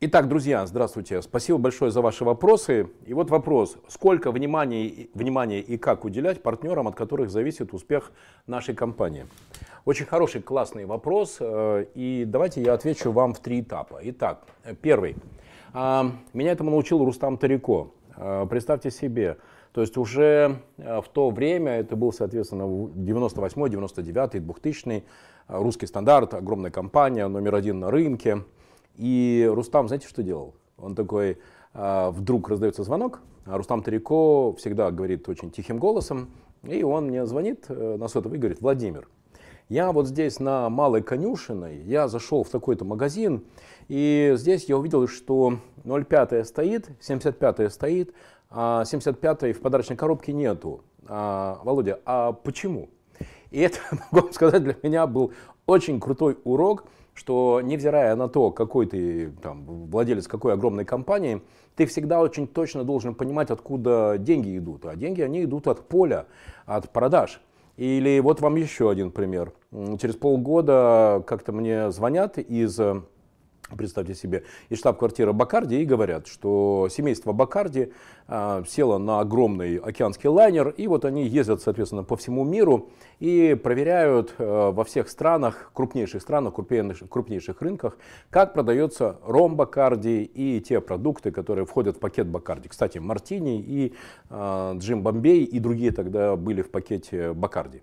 Итак, друзья, здравствуйте. Спасибо большое за ваши вопросы. И вот вопрос. Сколько внимания, внимания и как уделять партнерам, от которых зависит успех нашей компании? Очень хороший, классный вопрос. э, И давайте я отвечу вам в три этапа. Итак, э, первый. А, Меня этому научил Рустам Тарико. А, Представьте себе, то есть уже э, в то время, это был, соответственно, 98 99 2000 русский стандарт, огромная компания, номер один на рынке. И Рустам, знаете, что делал? Он такой, э, вдруг раздается звонок, а Рустам Тарико всегда говорит очень тихим голосом, и он мне звонит э, на сотовый и говорит, Владимир, я вот здесь на Малой Конюшиной, я зашел в такой-то магазин, и здесь я увидел, что 0,5 стоит, 75 стоит, а 75 в подарочной коробке нету. А, Володя, а почему? И это, могу вам сказать, для меня был очень крутой урок, что невзирая на то, какой ты там, владелец какой огромной компании, ты всегда очень точно должен понимать, откуда деньги идут. А деньги, они идут от поля, от продаж. Или вот вам еще один пример. Через полгода как-то мне звонят из э, представьте себе, из штаб-квартиры Бакарди и говорят, что семейство Бакарди а, село на огромный океанский лайнер, и вот они ездят, соответственно, по всему миру и проверяют э, во всех странах, крупнейших странах, крупнейших, рынках, как продается ром Бакарди и те продукты, которые входят в пакет Бакарди. Кстати, Мартини и э, Джим Бомбей и другие тогда были в пакете Бакарди.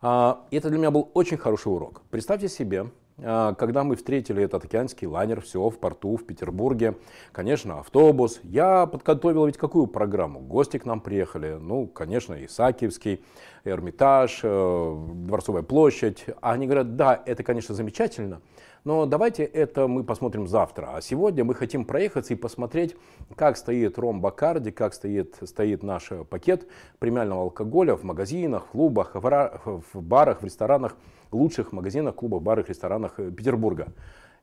А, это для меня был очень хороший урок. Представьте себе, а, когда мы встретили этот океанский лайнер, все в порту, в Петербурге, конечно, автобус. Я подготовил ведь какую программу? Гости к нам приехали, ну, конечно, Исаакиевский, Эрмитаж, э, Дворцовая площадь. А они говорят, да, это, конечно, замечательно, но давайте это мы посмотрим завтра. А сегодня мы хотим проехаться и посмотреть, как стоит ром Бакарди, как стоит, стоит наш пакет премиального алкоголя в магазинах, в клубах, в ра- в барах, в ресторанах, лучших магазинах, клубах, барах, ресторанах э, Петербурга.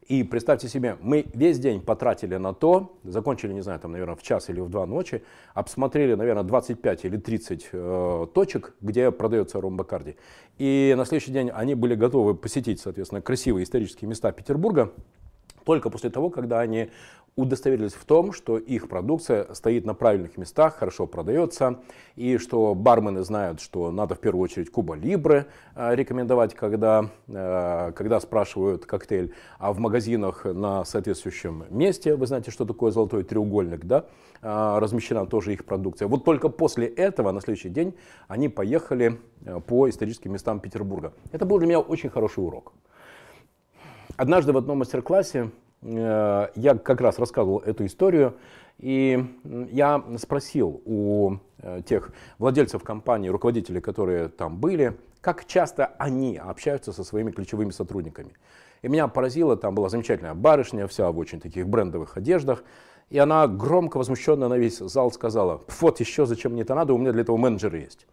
И представьте себе, мы весь день потратили на то, закончили, не знаю, там, наверное, в час или в два ночи, обсмотрели, наверное, 25 или 30 э, точек, где продается ром Бакарди. И на следующий день они были готовы посетить, соответственно, красивые исторические места Петербурга, только после того, когда они удостоверились в том, что их продукция стоит на правильных местах, хорошо продается, и что бармены знают, что надо в первую очередь Куба Либре э, рекомендовать, когда, э, когда спрашивают коктейль, а в магазинах на соответствующем месте, вы знаете, что такое золотой треугольник, да, э, размещена тоже их продукция. Вот только после этого, на следующий день, они поехали по историческим местам Петербурга. Это был для меня очень хороший урок. Однажды в одном мастер-классе я как раз рассказывал эту историю, и я спросил у э, тех владельцев компании, руководителей, которые там были, как часто они общаются со своими ключевыми сотрудниками. И меня поразило, там была замечательная барышня, вся в очень таких брендовых одеждах, и она громко возмущенно на весь зал сказала, вот еще зачем мне это надо, у меня для этого менеджер есть.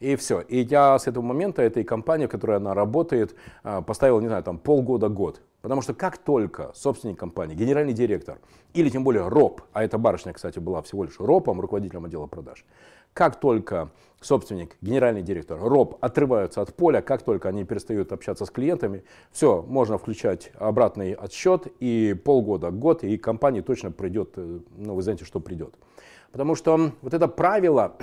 И все. И я с этого момента этой компании, в которой она работает, а, поставил, не знаю, там полгода-год. Потому что как только собственник компании, генеральный директор, или тем более РОП, а эта барышня, кстати, была всего лишь РОПом, руководителем отдела продаж, как только собственник, генеральный директор, РОП отрываются от поля, как только они перестают общаться с клиентами, все, можно включать обратный отсчет, и полгода, год, и компания точно придет, э, ну, вы знаете, что придет. Потому что вот это правило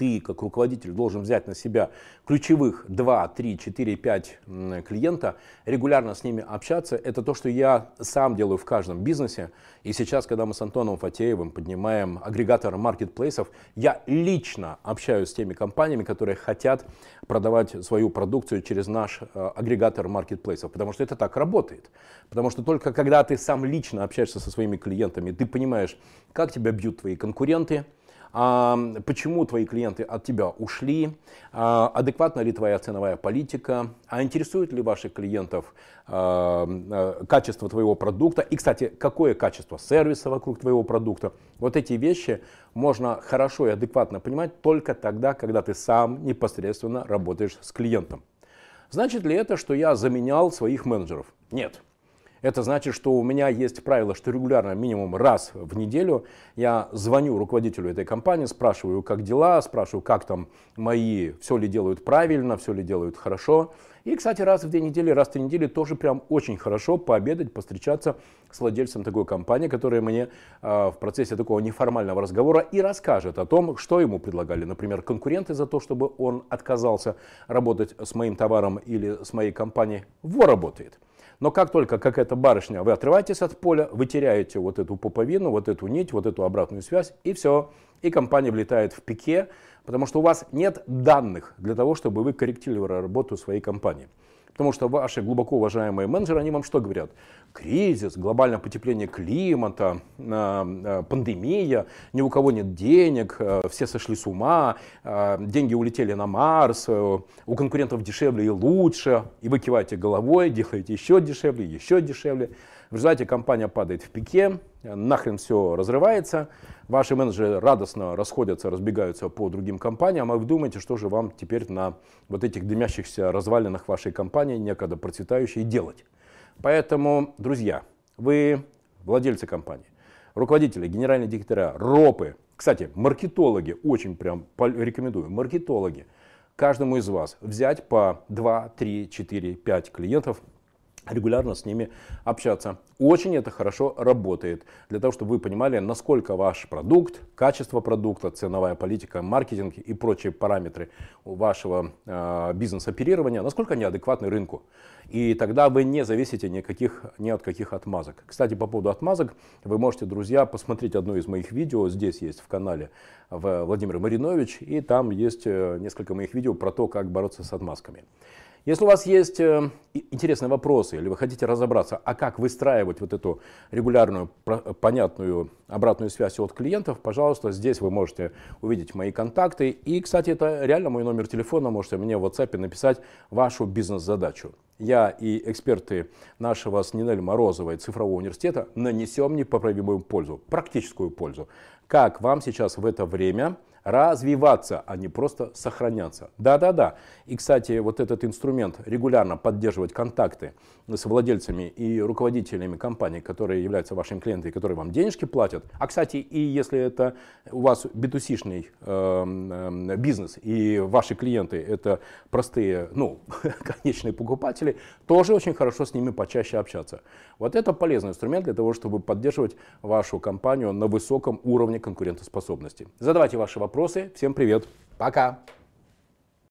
ты, как руководитель, должен взять на себя ключевых 2, 3, 4, 5 м, клиента, регулярно с ними общаться. Это то, что я сам делаю в каждом бизнесе. И сейчас, когда мы с Антоном Фатеевым поднимаем агрегатор маркетплейсов, я лично общаюсь с теми компаниями, которые хотят продавать свою продукцию через наш э, агрегатор маркетплейсов. Потому что это так работает. Потому что только когда ты сам лично общаешься со своими клиентами, ты понимаешь, как тебя бьют твои конкуренты, почему твои клиенты от тебя ушли, а, адекватна ли твоя ценовая политика, а интересует ли ваших клиентов а, а, качество твоего продукта и, кстати, какое качество сервиса вокруг твоего продукта. Вот эти вещи можно хорошо и адекватно понимать только тогда, когда ты сам непосредственно работаешь с клиентом. Значит ли это, что я заменял своих менеджеров? Нет. Это значит, что у меня есть правило, что регулярно, минимум раз в неделю, я звоню руководителю этой компании, спрашиваю, как дела, спрашиваю, как там мои, все ли делают правильно, все ли делают хорошо. И, кстати, раз в две недели, раз в три недели тоже прям очень хорошо пообедать, постречаться с владельцем такой компании, которая мне э, в процессе такого неформального разговора и расскажет о том, что ему предлагали, например, конкуренты за то, чтобы он отказался работать с моим товаром или с моей компанией. Во работает. Но как только какая-то барышня, вы отрываетесь от поля, вы теряете вот эту пуповину, вот эту нить, вот эту обратную связь, и все. И компания влетает в пике, потому что у вас нет данных для того, чтобы вы корректировали работу своей компании. Потому что ваши глубоко уважаемые менеджеры, они вам что говорят? Кризис, глобальное потепление климата, а, пандемия, ни у кого нет денег, а, все сошли с ума, деньги улетели на Марс, у конкурентов дешевле и лучше, и вы киваете головой, делаете еще дешевле, еще дешевле. В результате компания падает в пике, нахрен все разрывается, ваши менеджеры радостно расходятся, разбегаются по другим компаниям, а вы думаете, что же вам теперь на вот этих дымящихся развалинах вашей компании, некогда процветающей, делать. Поэтому, друзья, вы владельцы компании, руководители, генеральные директора, ропы, кстати, маркетологи, очень прям рекомендую, маркетологи, каждому из вас взять по 2, 3, 4, 5 клиентов регулярно с ними общаться. Очень это хорошо работает, для того, чтобы вы понимали, насколько ваш продукт, качество продукта, ценовая политика, маркетинг и прочие параметры вашего э, бизнес-оперирования, насколько они адекватны рынку. И тогда вы не зависите никаких, ни от каких отмазок. Кстати, по поводу отмазок, вы можете, друзья, посмотреть одно из моих видео, здесь есть в канале в Владимир Маринович, и там есть э, несколько моих видео про то, как бороться с отмазками. Если у вас есть э, интересные вопросы или вы хотите разобраться, а как выстраивать вот эту регулярную, понятную обратную связь от клиентов, пожалуйста, здесь вы можете увидеть мои контакты. И, кстати, это реально мой номер телефона, можете мне в WhatsApp написать вашу бизнес-задачу. Я и эксперты нашего с Нинель Морозовой цифрового университета нанесем непоправимую пользу, практическую пользу. Как вам сейчас в это время развиваться, а не просто сохраняться. Да-да-да. И, кстати, вот этот инструмент регулярно поддерживать контакты с владельцами и руководителями компаний, которые являются вашими клиентами, которые вам денежки платят. А, кстати, и если это у вас B2C-шный э, э, бизнес, и ваши клиенты это простые, ну, конечные покупатели, тоже очень хорошо с ними почаще общаться. Вот это полезный инструмент для того, чтобы поддерживать вашу компанию на высоком уровне конкурентоспособности. Задавайте ваши вопросы вопросы. Всем привет. Пока.